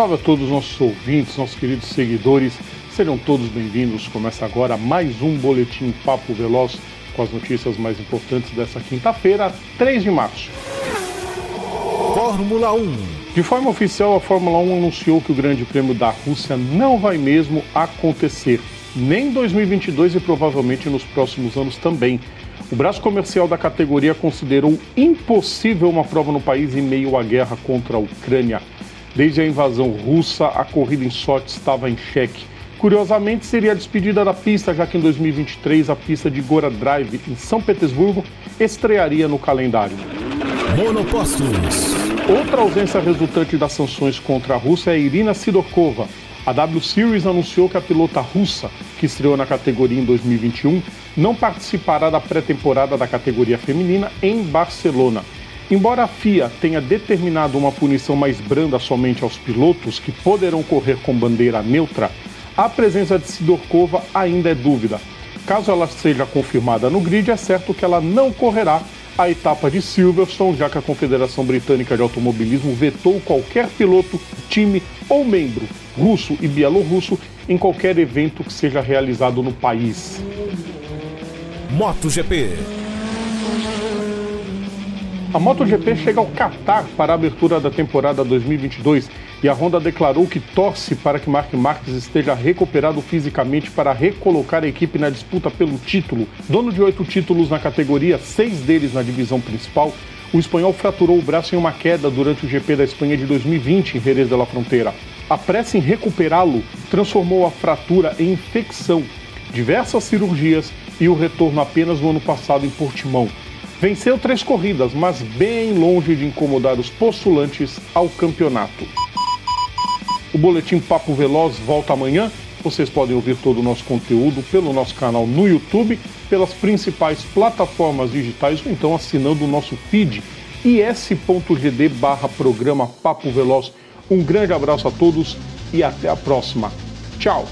salve a todos os nossos ouvintes, nossos queridos seguidores. Sejam todos bem-vindos. Começa agora mais um Boletim Papo Veloz com as notícias mais importantes dessa quinta-feira, 3 de março. Fórmula 1. De forma oficial, a Fórmula 1 anunciou que o Grande Prêmio da Rússia não vai mesmo acontecer, nem em 2022 e provavelmente nos próximos anos também. O braço comercial da categoria considerou impossível uma prova no país em meio à guerra contra a Ucrânia. Desde a invasão russa, a corrida em Sochi estava em xeque. Curiosamente, seria a despedida da pista, já que em 2023 a pista de Gora Drive, em São Petersburgo, estrearia no calendário. Monopostos. Outra ausência resultante das sanções contra a Rússia é Irina Sidorkova. A W Series anunciou que a pilota russa, que estreou na categoria em 2021, não participará da pré-temporada da categoria feminina em Barcelona. Embora a FIA tenha determinado uma punição mais branda somente aos pilotos que poderão correr com bandeira neutra, a presença de Sidorkova ainda é dúvida. Caso ela seja confirmada no grid, é certo que ela não correrá a etapa de Silverstone, já que a Confederação Britânica de Automobilismo vetou qualquer piloto, time ou membro russo e bielorrusso em qualquer evento que seja realizado no país. MotoGP. A MotoGP chega ao Qatar para a abertura da temporada 2022 e a Honda declarou que torce para que Mark Marques esteja recuperado fisicamente para recolocar a equipe na disputa pelo título. Dono de oito títulos na categoria, seis deles na divisão principal, o espanhol fraturou o braço em uma queda durante o GP da Espanha de 2020 em Jerez de la Fronteira. A pressa em recuperá-lo transformou a fratura em infecção, diversas cirurgias e o retorno apenas no ano passado em Portimão. Venceu três corridas, mas bem longe de incomodar os postulantes ao campeonato. O Boletim Papo Veloz volta amanhã. Vocês podem ouvir todo o nosso conteúdo pelo nosso canal no YouTube, pelas principais plataformas digitais ou então assinando o nosso feed is.gd barra programa Papo Veloz. Um grande abraço a todos e até a próxima. Tchau!